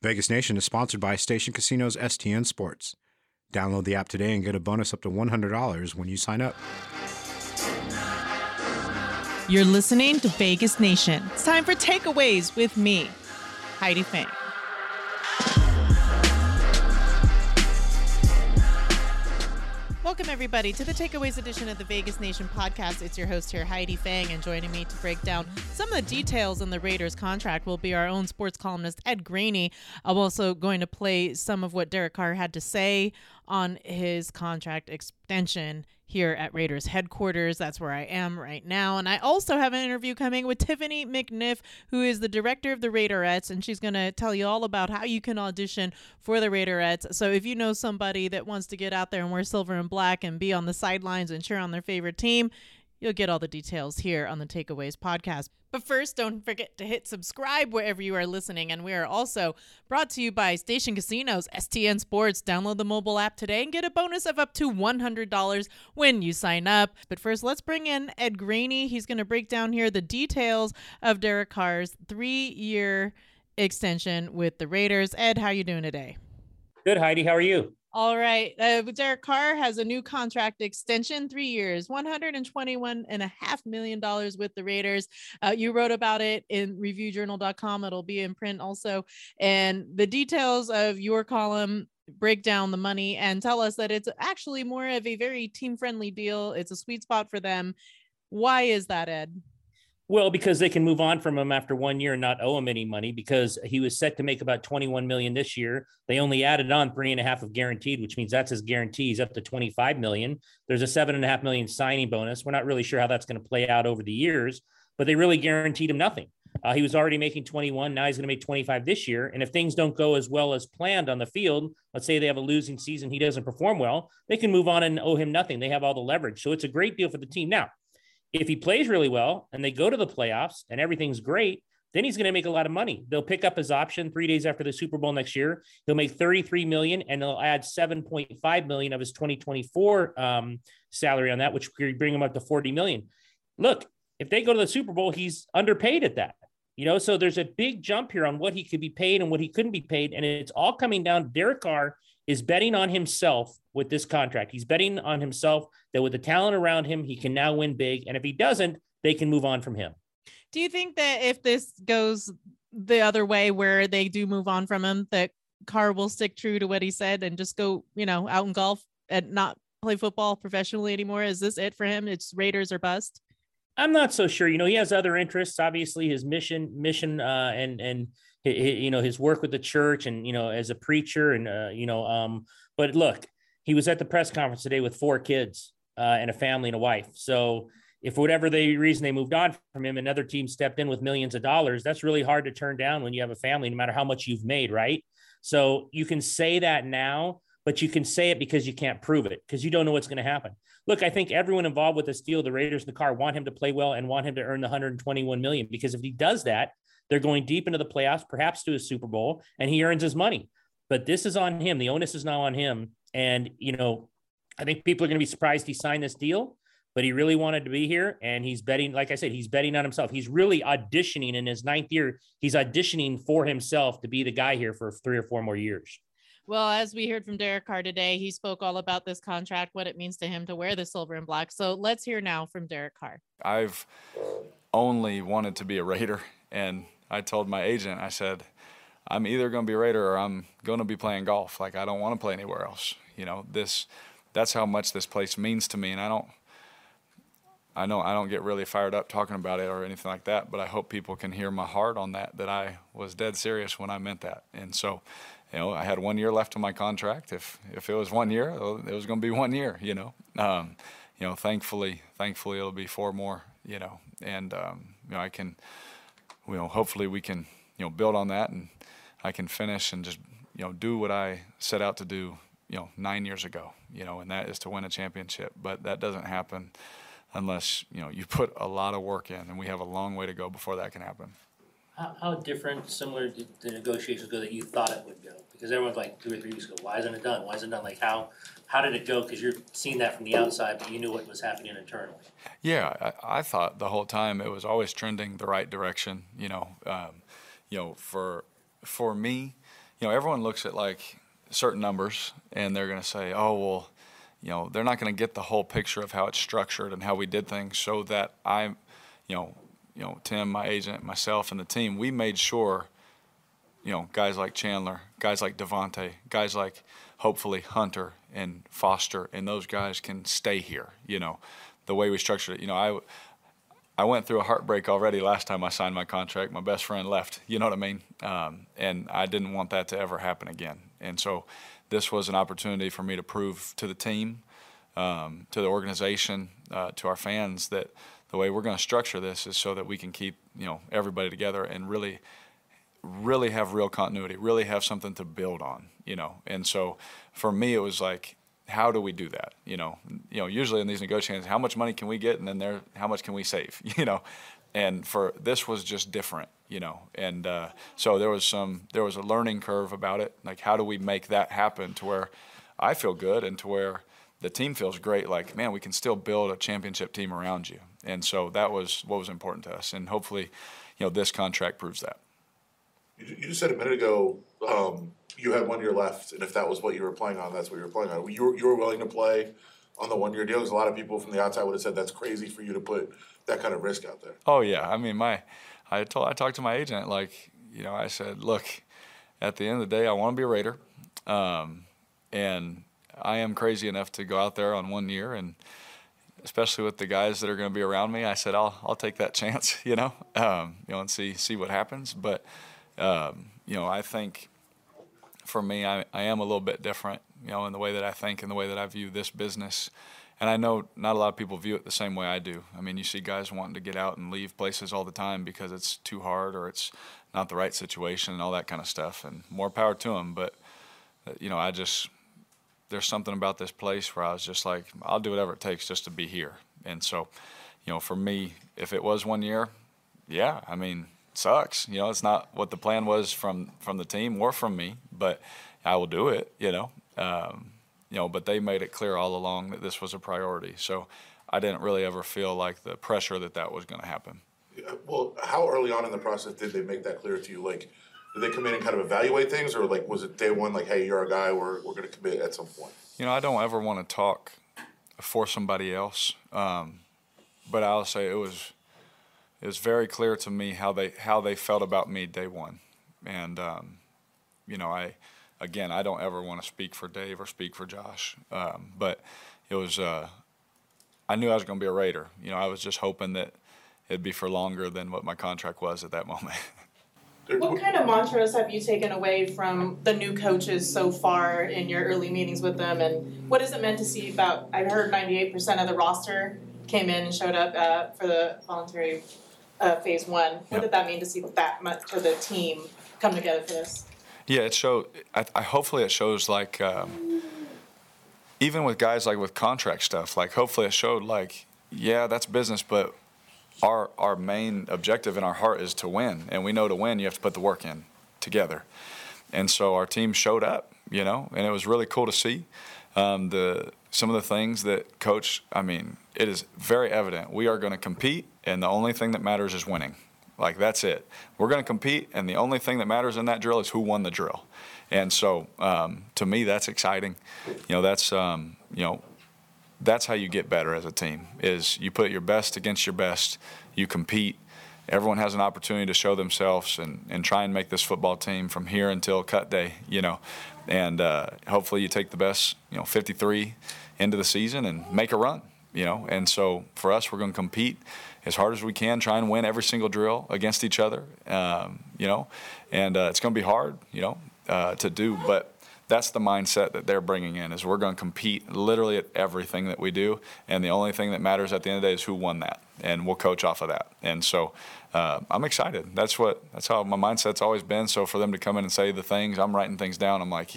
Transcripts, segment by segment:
Vegas Nation is sponsored by Station Casinos STN Sports. Download the app today and get a bonus up to $100 when you sign up. You're listening to Vegas Nation. It's time for takeaways with me, Heidi Fang. Welcome, everybody, to the Takeaways edition of the Vegas Nation podcast. It's your host here, Heidi Fang, and joining me to break down some of the details in the Raiders contract will be our own sports columnist, Ed Graney. I'm also going to play some of what Derek Carr had to say on his contract extension here at Raiders headquarters. That's where I am right now. And I also have an interview coming with Tiffany McNiff, who is the director of the Raiderettes, and she's going to tell you all about how you can audition for the Raiderettes. So if you know somebody that wants to get out there and wear silver and black and be on the sidelines and cheer on their favorite team, You'll get all the details here on the Takeaways podcast. But first, don't forget to hit subscribe wherever you are listening. And we are also brought to you by Station Casinos, STN Sports. Download the mobile app today and get a bonus of up to $100 when you sign up. But first, let's bring in Ed Graney. He's going to break down here the details of Derek Carr's three-year extension with the Raiders. Ed, how are you doing today? Good, Heidi. How are you? All right. Uh, Derek Carr has a new contract extension, three years, $121.5 million with the Raiders. Uh, you wrote about it in reviewjournal.com. It'll be in print also. And the details of your column break down the money and tell us that it's actually more of a very team friendly deal. It's a sweet spot for them. Why is that, Ed? Well, because they can move on from him after one year and not owe him any money because he was set to make about 21 million this year. They only added on three and a half of guaranteed, which means that's his guarantee. guarantees up to 25 million. There's a seven and a half million signing bonus. We're not really sure how that's going to play out over the years, but they really guaranteed him nothing. Uh, he was already making 21. Now he's going to make 25 this year. And if things don't go as well as planned on the field, let's say they have a losing season, he doesn't perform well, they can move on and owe him nothing. They have all the leverage. So it's a great deal for the team. Now, if he plays really well and they go to the playoffs and everything's great, then he's going to make a lot of money. They'll pick up his option three days after the Super Bowl next year. He'll make 33 million and they'll add 7.5 million of his 2024 um, salary on that, which could bring him up to 40 million. Look, if they go to the Super Bowl, he's underpaid at that. You know, so there's a big jump here on what he could be paid and what he couldn't be paid. And it's all coming down. Derek Carr is betting on himself with this contract. He's betting on himself that with the talent around him, he can now win big. And if he doesn't, they can move on from him. Do you think that if this goes the other way where they do move on from him, that Carr will stick true to what he said and just go, you know, out and golf and not play football professionally anymore? Is this it for him? It's Raiders or bust? I'm not so sure. You know, he has other interests. Obviously, his mission, mission, uh, and and you know his work with the church and you know as a preacher and uh, you know um but look he was at the press conference today with four kids uh, and a family and a wife. So if for whatever the reason they moved on from him another team stepped in with millions of dollars that's really hard to turn down when you have a family no matter how much you've made right? So you can say that now but you can say it because you can't prove it because you don't know what's going to happen. Look i think everyone involved with this deal the raiders and the Carr want him to play well and want him to earn the 121 million because if he does that they're going deep into the playoffs, perhaps to a Super Bowl, and he earns his money. But this is on him. The onus is now on him. And, you know, I think people are going to be surprised he signed this deal, but he really wanted to be here. And he's betting, like I said, he's betting on himself. He's really auditioning in his ninth year. He's auditioning for himself to be the guy here for three or four more years. Well, as we heard from Derek Carr today, he spoke all about this contract, what it means to him to wear the silver and black. So let's hear now from Derek Carr. I've only wanted to be a Raider, and I told my agent, I said, I'm either going to be Raider or I'm going to be playing golf. Like I don't want to play anywhere else. You know, this that's how much this place means to me and I don't I know I don't get really fired up talking about it or anything like that, but I hope people can hear my heart on that that I was dead serious when I meant that. And so, you know, I had one year left on my contract. If if it was one year, it was going to be one year. You know, um, you know, thankfully, thankfully it'll be four more. You know, and um, you know I can you know, hopefully we can, you know, build on that and I can finish and just, you know, do what I set out to do, you know, nine years ago, you know, and that is to win a championship. But that doesn't happen unless, you know, you put a lot of work in and we have a long way to go before that can happen. How, how different, similar did the negotiations go that you thought it would go? Because everyone's like two or three weeks ago, why isn't it done? Why isn't it done? Like how, how did it go? Because you're seeing that from the outside, but you knew what was happening internally. Yeah, I, I thought the whole time it was always trending the right direction. You know, um, you know, for for me, you know, everyone looks at like certain numbers and they're going to say, oh, well, you know, they're not going to get the whole picture of how it's structured and how we did things so that I, you know, you know, Tim, my agent, myself, and the team, we made sure, you know, guys like Chandler, guys like Davante, guys like hopefully Hunter and Foster, and those guys can stay here. You know, the way we structured it. You know, I I went through a heartbreak already last time I signed my contract. My best friend left. You know what I mean? Um, and I didn't want that to ever happen again. And so, this was an opportunity for me to prove to the team, um, to the organization, uh, to our fans that the way we're going to structure this is so that we can keep you know everybody together and really really have real continuity really have something to build on you know? And so for me it was like how do we do that you know? You know usually in these negotiations how much money can we get? And then there how much can we save you know? And for this was just different you know? And uh, so there was some there was a learning curve about it. Like how do we make that happen to where i feel good and to where the team feels great like man we can still build a championship team around you and so that was what was important to us. And hopefully, you know, this contract proves that. You just said a minute ago um, you had one year left, and if that was what you were playing on, that's what you were playing on. You were, you were willing to play on the one year deal. Because a lot of people from the outside would have said that's crazy for you to put that kind of risk out there. Oh yeah, I mean my, I told I talked to my agent like you know I said look, at the end of the day I want to be a Raider, um, and I am crazy enough to go out there on one year and especially with the guys that are going to be around me. I said, I'll, I'll take that chance, you know, um, you know, and see, see what happens. But, um, you know, I think for me, I, I am a little bit different, you know, in the way that I think and the way that I view this business. And I know not a lot of people view it the same way I do. I mean, you see guys wanting to get out and leave places all the time because it's too hard or it's not the right situation and all that kind of stuff. And more power to them. But, uh, you know, I just, there's something about this place where I was just like, I'll do whatever it takes just to be here. And so, you know, for me, if it was one year, yeah, I mean, sucks. You know, it's not what the plan was from from the team or from me, but I will do it. You know, um, you know, but they made it clear all along that this was a priority. So I didn't really ever feel like the pressure that that was going to happen. Well, how early on in the process did they make that clear to you? Like did they come in and kind of evaluate things, or like was it day one, like, hey, you're a guy, we're we're going to commit at some point? You know, I don't ever want to talk for somebody else, um, but I'll say it was it was very clear to me how they how they felt about me day one, and um, you know, I again, I don't ever want to speak for Dave or speak for Josh, um, but it was. Uh, I knew I was going to be a Raider. You know, I was just hoping that it'd be for longer than what my contract was at that moment. What kind of mantras have you taken away from the new coaches so far in your early meetings with them, and what has it meant to see about? I heard ninety-eight percent of the roster came in and showed up uh, for the voluntary uh, phase one. What did that mean to see that much of the team come together for this? Yeah, it showed. I, I hopefully it shows like um, even with guys like with contract stuff. Like hopefully it showed like yeah, that's business, but our our main objective in our heart is to win, and we know to win you have to put the work in together. And so our team showed up, you know, and it was really cool to see um, the some of the things that coach. I mean, it is very evident we are going to compete, and the only thing that matters is winning. Like that's it. We're going to compete, and the only thing that matters in that drill is who won the drill. And so, um, to me, that's exciting. You know, that's um, you know that's how you get better as a team is you put your best against your best you compete. Everyone has an opportunity to show themselves and, and try and make this football team from here until cut day you know. And uh, hopefully you take the best you know 53 into the season and make a run you know. And so for us we're going to compete as hard as we can try and win every single drill against each other um, you know. And uh, it's going to be hard you know uh, to do but that's the mindset that they're bringing in is we're going to compete literally at everything that we do and the only thing that matters at the end of the day is who won that and we'll coach off of that. And so uh, i'm excited. That's what that's how my mindset's always been. So for them to come in and say the things i'm writing things down. I'm like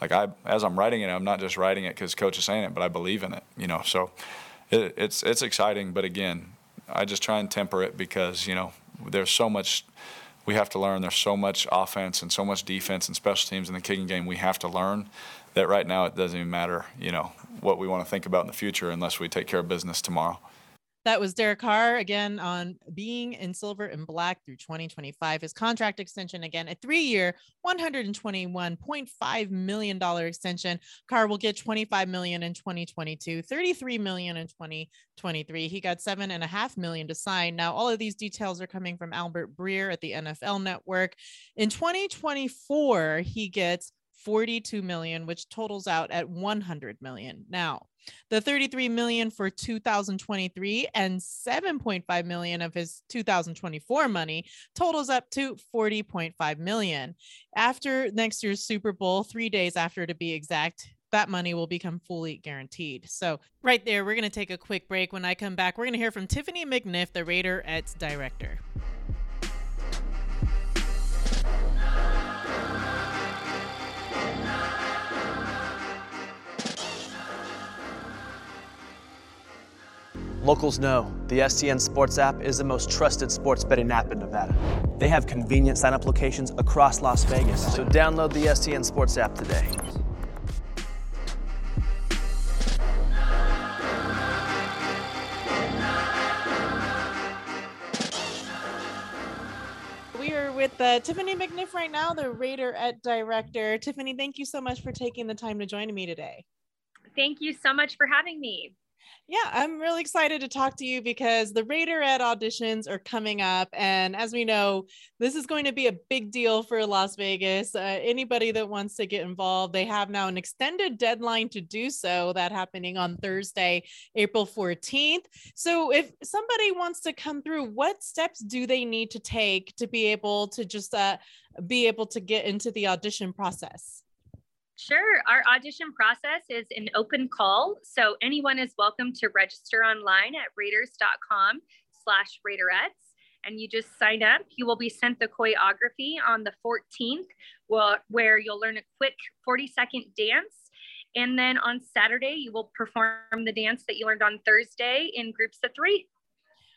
like i as i'm writing it i'm not just writing it because coach is saying it but i believe in it you know? So it, it's it's exciting but again i just try and temper it because you know there's so much we have to learn. There's so much offense and so much defense and special teams in the kicking game we have to learn that right now it doesn't even matter, you know, what we want to think about in the future unless we take care of business tomorrow. That was Derek Carr again on being in silver and black through 2025. His contract extension again, a three-year, $121.5 million extension. Carr will get 25 million in 2022, 33 million in 2023. He got seven and a half million to sign. Now, all of these details are coming from Albert Breer at the NFL Network. In 2024, he gets 42 million, which totals out at 100 million. Now, the 33 million for 2023 and 7.5 million of his 2024 money totals up to 40.5 million. After next year's Super Bowl, 3 days after to be exact, that money will become fully guaranteed. So, right there, we're going to take a quick break. When I come back, we're going to hear from Tiffany McNiff, the Raider Raiderettes director. Locals know the STN Sports app is the most trusted sports betting app in Nevada. They have convenient sign up locations across Las Vegas, so download the STN Sports app today. We are with uh, Tiffany McNiff right now, the Raiderette director. Tiffany, thank you so much for taking the time to join me today. Thank you so much for having me. Yeah, I'm really excited to talk to you because the Raiderette auditions are coming up. And as we know, this is going to be a big deal for Las Vegas. Uh, anybody that wants to get involved, they have now an extended deadline to do so, that happening on Thursday, April 14th. So if somebody wants to come through, what steps do they need to take to be able to just uh, be able to get into the audition process? Sure. Our audition process is an open call. So anyone is welcome to register online at raiders.com slash raiderettes. And you just sign up. You will be sent the choreography on the 14th, where you'll learn a quick 40 second dance. And then on Saturday, you will perform the dance that you learned on Thursday in groups of three.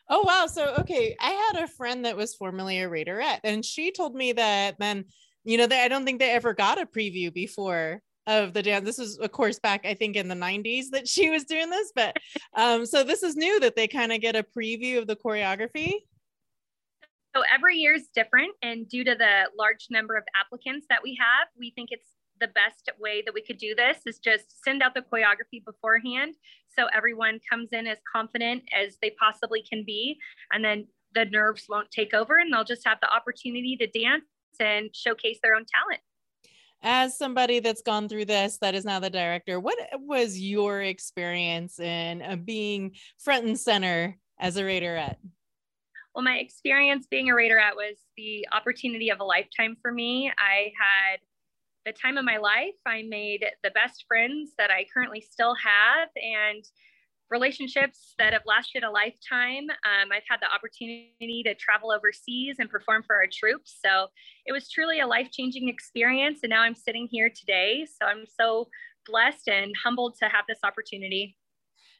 Oh, wow. So, okay. I had a friend that was formerly a Raiderette, and she told me that then you know, they, I don't think they ever got a preview before of the dance. This was, of course, back I think in the 90s that she was doing this, but um, so this is new that they kind of get a preview of the choreography. So every year is different, and due to the large number of applicants that we have, we think it's the best way that we could do this is just send out the choreography beforehand, so everyone comes in as confident as they possibly can be, and then the nerves won't take over, and they'll just have the opportunity to dance and showcase their own talent. As somebody that's gone through this, that is now the director, what was your experience in uh, being front and center as a Raiderette? Well, my experience being a Raiderette was the opportunity of a lifetime for me. I had the time of my life. I made the best friends that I currently still have, and relationships that have lasted a lifetime. Um, I've had the opportunity to travel overseas and perform for our troops. So it was truly a life changing experience. And now I'm sitting here today. So I'm so blessed and humbled to have this opportunity.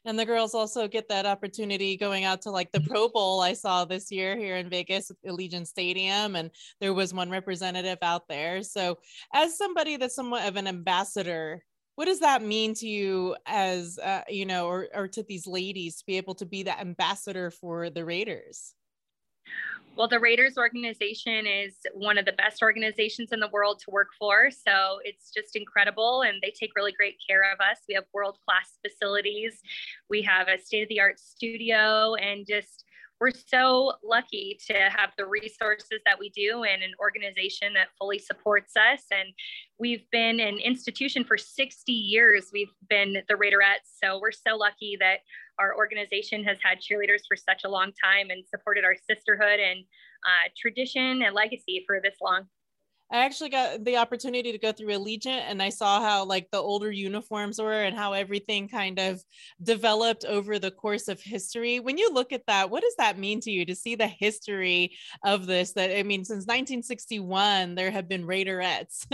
And the girls also get that opportunity going out to like the Pro Bowl I saw this year here in Vegas, Allegiant Stadium, and there was one representative out there. So, as somebody that's somewhat of an ambassador what does that mean to you as uh, you know or, or to these ladies to be able to be that ambassador for the raiders? Well the raiders organization is one of the best organizations in the world to work for so it's just incredible and they take really great care of us. We have world class facilities. We have a state of the art studio and just we're so lucky to have the resources that we do and an organization that fully supports us. And we've been an institution for 60 years. We've been the Raiderettes. So we're so lucky that our organization has had cheerleaders for such a long time and supported our sisterhood and uh, tradition and legacy for this long. I actually got the opportunity to go through Allegiant and I saw how like the older uniforms were and how everything kind of developed over the course of history. When you look at that, what does that mean to you to see the history of this? That I mean, since 1961, there have been Raiderettes.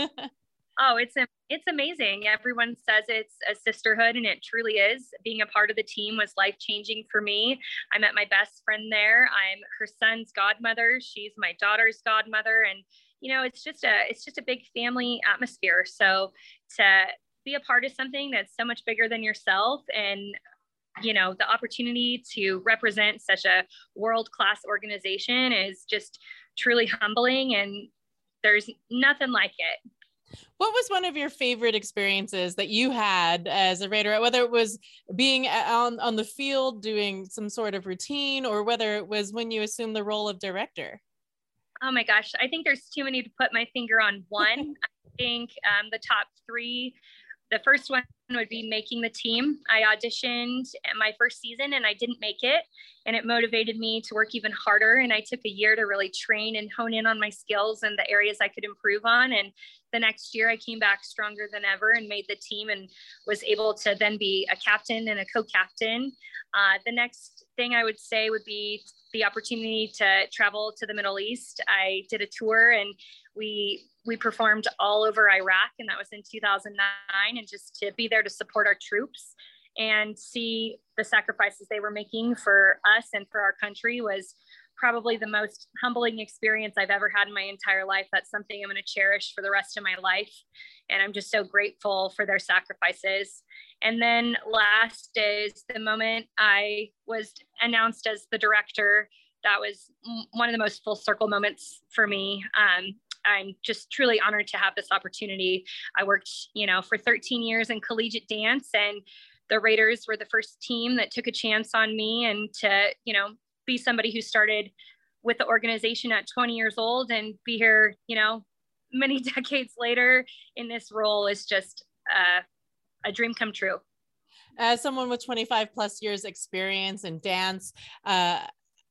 oh, it's it's amazing. Everyone says it's a sisterhood, and it truly is. Being a part of the team was life changing for me. I met my best friend there. I'm her son's godmother. She's my daughter's godmother, and you know it's just a it's just a big family atmosphere so to be a part of something that's so much bigger than yourself and you know, the opportunity to represent such a world class organization is just truly humbling, and there's nothing like it. What was one of your favorite experiences that you had as a Raider, whether it was being on, on the field doing some sort of routine or whether it was when you assumed the role of director? Oh my gosh, I think there's too many to put my finger on one. I think um, the top three the first one would be making the team. I auditioned my first season and I didn't make it. And it motivated me to work even harder. And I took a year to really train and hone in on my skills and the areas I could improve on. And the next year, I came back stronger than ever and made the team and was able to then be a captain and a co captain. Uh, the next thing I would say would be the opportunity to travel to the Middle East. I did a tour and we we performed all over Iraq, and that was in 2009. And just to be there to support our troops and see the sacrifices they were making for us and for our country was probably the most humbling experience I've ever had in my entire life. That's something I'm going to cherish for the rest of my life. And I'm just so grateful for their sacrifices. And then last is the moment I was announced as the director. That was one of the most full circle moments for me. Um, I'm just truly honored to have this opportunity. I worked, you know, for 13 years in collegiate dance and the Raiders were the first team that took a chance on me and to, you know, be somebody who started with the organization at 20 years old and be here, you know, many decades later in this role is just uh, a dream come true. As someone with 25 plus years experience in dance, uh,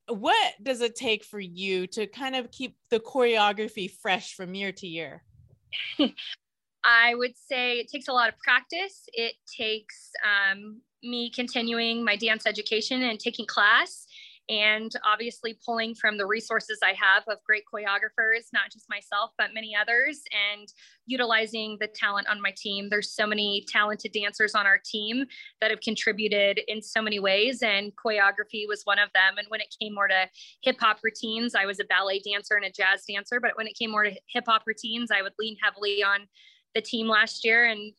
what does it take for you to kind of keep the choreography fresh from year to year? I would say it takes a lot of practice. It takes um, me continuing my dance education and taking class and obviously pulling from the resources I have of great choreographers, not just myself, but many others, and utilizing the talent on my team. There's so many talented dancers on our team that have contributed in so many ways, and choreography was one of them. And when it came more to hip hop routines, I was a ballet dancer and a jazz dancer, but when it came more to hip hop routines, I would lean heavily on the team last year and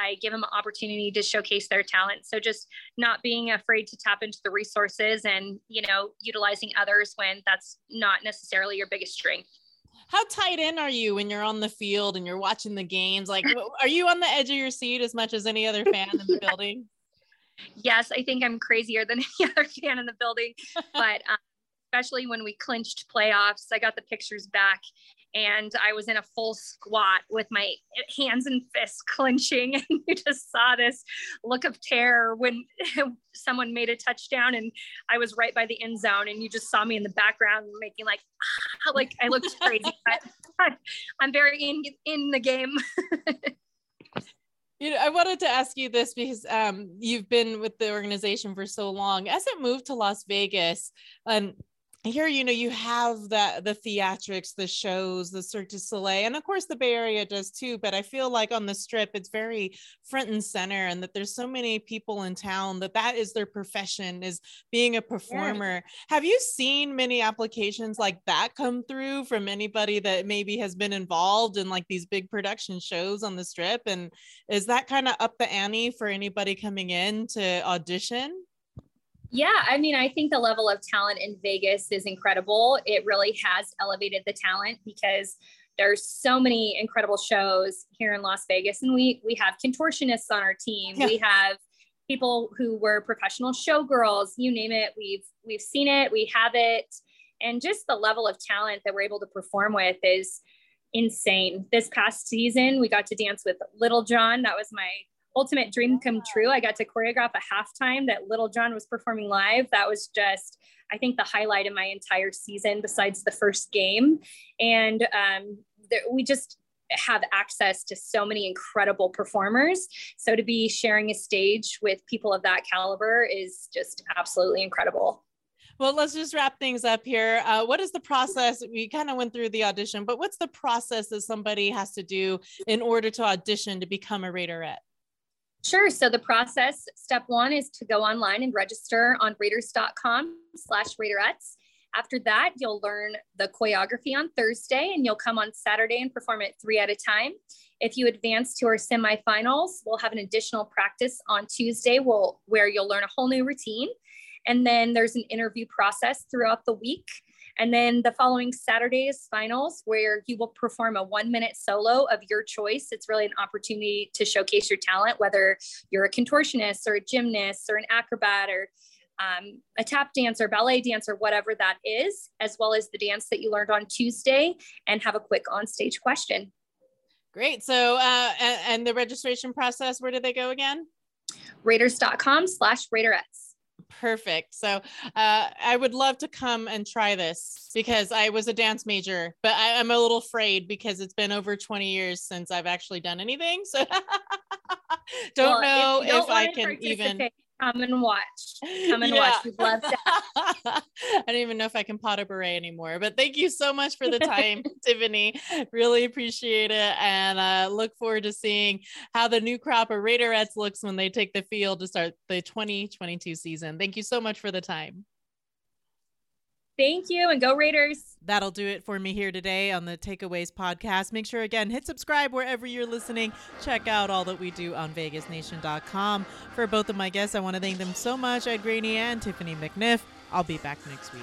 I give them an opportunity to showcase their talent. So just not being afraid to tap into the resources and, you know, utilizing others when that's not necessarily your biggest strength. How tight in are you when you're on the field and you're watching the games? Like, are you on the edge of your seat as much as any other fan in the building? Yes, I think I'm crazier than any other fan in the building, but um, especially when we clinched playoffs, I got the pictures back and I was in a full squat with my hands and fists clenching. And you just saw this look of terror when someone made a touchdown and I was right by the end zone. And you just saw me in the background making like, ah, like I looked crazy, but I'm very in, in the game. You know, I wanted to ask you this because um, you've been with the organization for so long. As it moved to Las Vegas, um, here you know you have the the theatrics the shows the cirque du soleil and of course the bay area does too but i feel like on the strip it's very front and center and that there's so many people in town that that is their profession is being a performer. Yeah. have you seen many applications like that come through from anybody that maybe has been involved in like these big production shows on the strip? And is that kind of up the ante for anybody coming in to audition yeah, I mean, I think the level of talent in Vegas is incredible. It really has elevated the talent because there's so many incredible shows here in Las Vegas, and we we have contortionists on our team. Yeah. We have people who were professional showgirls. You name it, we've we've seen it, we have it, and just the level of talent that we're able to perform with is insane. This past season, we got to dance with Lil Jon. That was my ultimate dream come true. I got to choreograph a halftime that Lil Jon was performing live. That was just, I think, the highlight of my entire season, besides the first game. And um, there, we just have access to so many incredible performers. So to be sharing a stage with people of that caliber is just absolutely incredible. Well, let's just wrap things up here. Uh, what is the process? We kind of went through the audition, but what's the process that somebody has to do in order to audition to become a Raiderette? Sure. So the process, step one is to go online and register on raiders.com slash raiderettes. After that, you'll learn the choreography on Thursday and you'll come on Saturday and perform it three at a time. If you advance to our semifinals, we'll have an additional practice on Tuesday where you'll learn a whole new routine. And then there's an interview process throughout the week. And then the following Saturday is finals, where you will perform a one minute solo of your choice. It's really an opportunity to showcase your talent, whether you're a contortionist or a gymnast or an acrobat or um, a tap dancer, ballet dancer, whatever that is, as well as the dance that you learned on Tuesday, and have a quick on stage question. Great. So, uh, and, and the registration process, where do they go again? Raiders.com slash Raiderettes. Perfect. So uh, I would love to come and try this because I was a dance major, but I, am a little afraid because it's been over 20 years since I've actually done anything. So don't well, know if, if I can even come and watch. Come and yeah. watch. We'd love to. I don't even know if I can pas de bourrée anymore, but thank you so much for the time, Tiffany. Really appreciate it. And uh, look forward to seeing how the new crop of Raiderettes looks when they take the field to start the 2022 season. Thank you so much for the time. Thank you and go Raiders. That'll do it for me here today on the Takeaways podcast. Make sure again, hit subscribe wherever you're listening. Check out all that we do on vegasnation.com. For both of my guests, I want to thank them so much, Ed Graney and Tiffany McNiff. I'll be back next week.